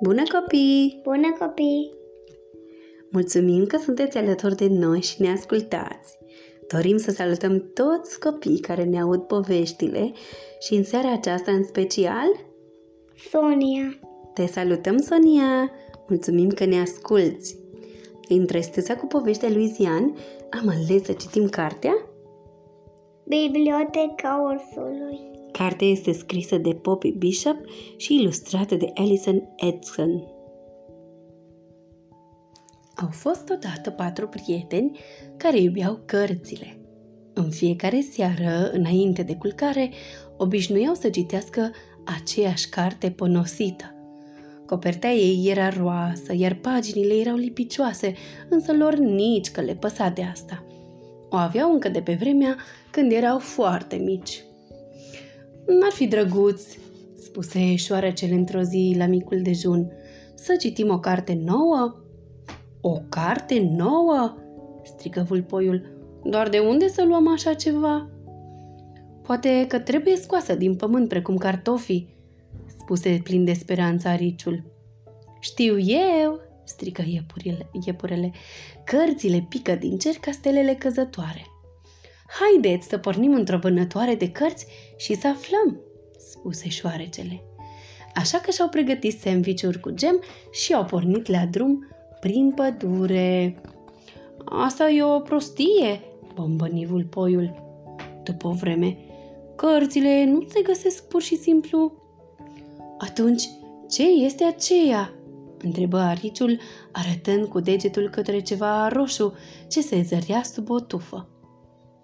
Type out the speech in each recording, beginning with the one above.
Bună copii! Bună copii! Mulțumim că sunteți alături de noi și ne ascultați. Dorim să salutăm toți copiii care ne aud poveștile și în seara aceasta în special Sonia. te salutăm, Sonia! Mulțumim că ne asculți! Între steța cu poveștea lui Zian am ales să citim cartea. Biblioteca ursului. Cartea este scrisă de Poppy Bishop și ilustrată de Alison Edson. Au fost odată patru prieteni care iubeau cărțile. În fiecare seară, înainte de culcare, obișnuiau să citească aceeași carte ponosită. Copertea ei era roasă, iar paginile erau lipicioase, însă lor nici că le păsa de asta. O aveau încă de pe vremea când erau foarte mici. N-ar fi drăguț, spuse șoarecel într-o zi la micul dejun, să citim o carte nouă? O carte nouă? strigă vulpoiul. Doar de unde să luăm așa ceva? Poate că trebuie scoasă din pământ precum cartofii, spuse plin de speranță ariciul. Știu eu, strică iepurele, iepurele, cărțile pică din cer ca stelele căzătoare. Haideți să pornim într-o vânătoare de cărți și să aflăm, spuse șoarecele. Așa că și-au pregătit sandvișuri cu gem și au pornit la drum prin pădure. Asta e o prostie, bombăni vulpoiul. După o vreme, cărțile nu se găsesc pur și simplu. Atunci, ce este aceea? întrebă ariciul, arătând cu degetul către ceva roșu ce se zărea sub o tufă.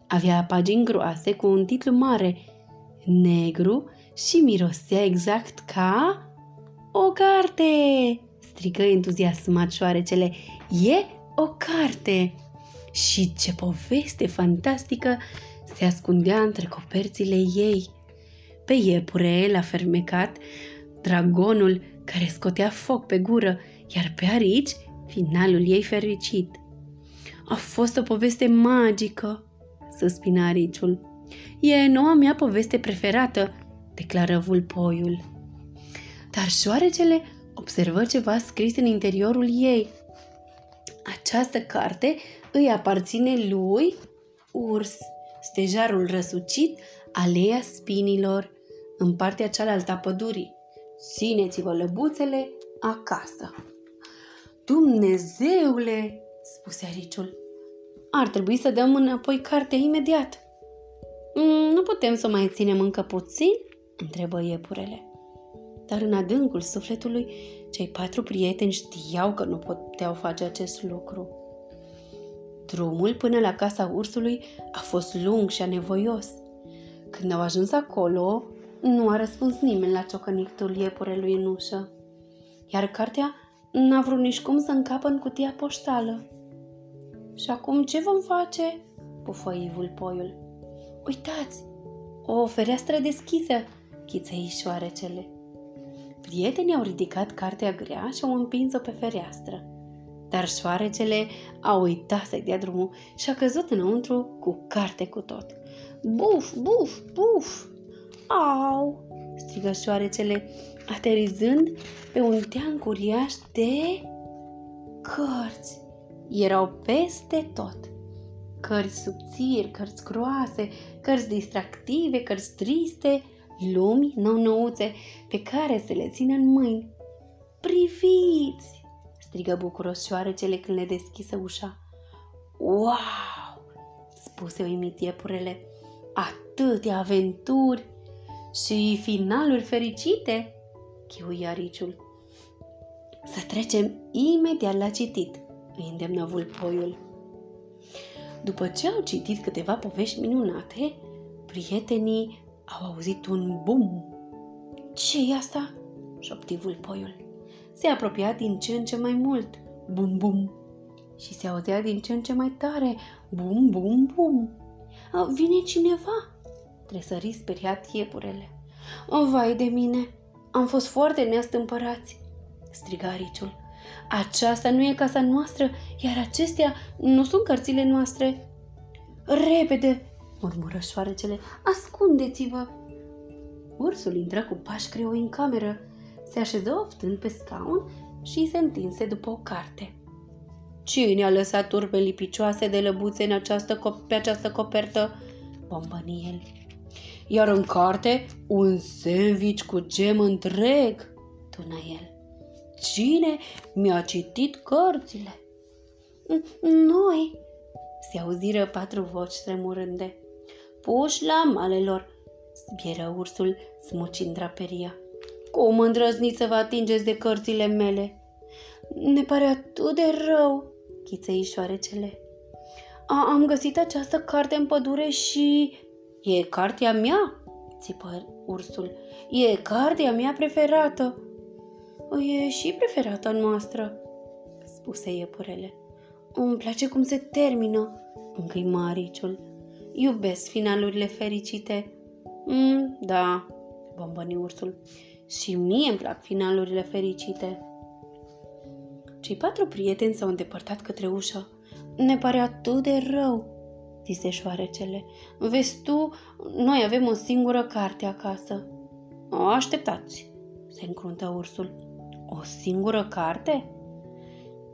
Avea pagini groase cu un titlu mare, negru și mirosea exact ca o carte! strigă entuziasmat șoarecele. E o carte! Și ce poveste fantastică se ascundea între coperțile ei. Pe iepure, la fermecat, dragonul care scotea foc pe gură, iar pe arici, finalul ei fericit. A fost o poveste magică, suspina ariciul. E noua mea poveste preferată, declară vulpoiul. Dar șoarecele observă ceva scris în interiorul ei. Această carte îi aparține lui urs, stejarul răsucit, aleea spinilor, în partea cealaltă a pădurii. Țineți-vă lăbuțele acasă. Dumnezeule, spuse ariciul, ar trebui să dăm înapoi cartea imediat. Mm, nu putem să mai ținem încă puțin? întrebă iepurele. Dar în adâncul sufletului, cei patru prieteni știau că nu puteau face acest lucru. Drumul până la casa ursului a fost lung și anevoios. Când au ajuns acolo, nu a răspuns nimeni la ciocănitul iepurelui în ușă, iar cartea n-a vrut nici cum să încapă în cutia poștală. Și acum ce vom face?" pufă vulpoiul. Uitați, o fereastră deschisă, chiței șoarecele. Prietenii au ridicat cartea grea și au împins-o pe fereastră. Dar șoarecele a uitat să-i dea drumul și a căzut înăuntru cu carte cu tot. Buf, buf, buf! Au! strigă șoarecele, aterizând pe un teanc uriaș de cărți. Erau peste tot. Cărți subțiri, cărți groase, cărți distractive, cărți triste, lumi nou-nouțe pe care să le țină în mâini. Priviți! strigă bucuros șoarecele când le deschisă ușa. Wow! spuse uimit iepurele. Atâtea aventuri și finaluri fericite, chiui ariciul. Să trecem imediat la citit, îi îndemnă vulpoiul. După ce au citit câteva povești minunate, prietenii au auzit un bum. ce e asta?" șopti vulpoiul. Se apropia din ce în ce mai mult. Bum, bum. Și se auzea din ce în ce mai tare. Bum, bum, bum. Vine cineva? Tresări speriat iepurele. Vai de mine! Am fost foarte neastâmpărați, striga ariciul. Aceasta nu e casa noastră, iar acestea nu sunt cărțile noastre. Repede, murmură șoarecele, ascundeți-vă! Ursul intră cu pași greoi în cameră, se așeză oftând pe scaun și se întinse după o carte. Cine a lăsat urme lipicioase de lăbuțe în această, pe această copertă? Bombăni el. Iar în carte, un sandwich cu gem întreg, tună el. Cine mi-a citit cărțile? Noi, se auziră patru voci tremurânde. Puși la malelor, zbieră ursul smucind draperia. Cum îndrăzniți să vă atingeți de cărțile mele? Ne pare atât de rău, chiței șoarecele. A, am găsit această carte în pădure și... E cartea mea, țipă ursul. E cartea mea preferată. E și preferata noastră, spuse iepurele. Îmi place cum se termină, încăi mariciul. Iubesc finalurile fericite. Mm, da, bombăni ursul. Și mie îmi plac finalurile fericite. Cei patru prieteni s-au îndepărtat către ușă. Ne pare atât de rău, zise șoarecele. Vezi tu, noi avem o singură carte acasă. O așteptați, se încruntă ursul. O singură carte?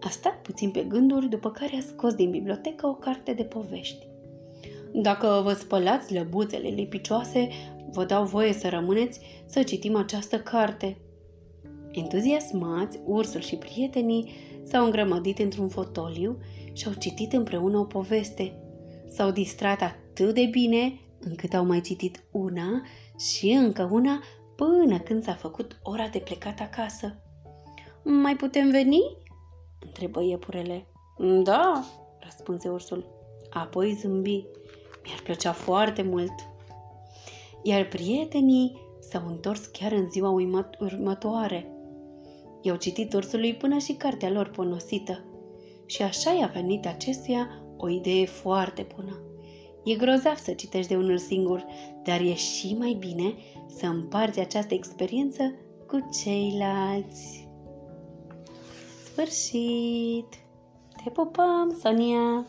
A stat puțin pe gânduri, după care a scos din bibliotecă o carte de povești. Dacă vă spălați lăbuțele lipicioase, vă dau voie să rămâneți să citim această carte. Entuziasmați, ursul și prietenii s-au îngrămădit într-un fotoliu și au citit împreună o poveste. S-au distrat atât de bine încât au mai citit una și încă una până când s-a făcut ora de plecat acasă. Mai putem veni?" întrebă iepurele. Da, răspunse ursul. Apoi zâmbi. Mi-ar plăcea foarte mult. Iar prietenii s-au întors chiar în ziua următoare. I-au citit ursului până și cartea lor ponosită. Și așa i-a venit acestuia o idee foarte bună. E grozav să citești de unul singur, dar e și mai bine să împarți această experiență cu ceilalți. Sfârșit! Te pupăm, Sonia!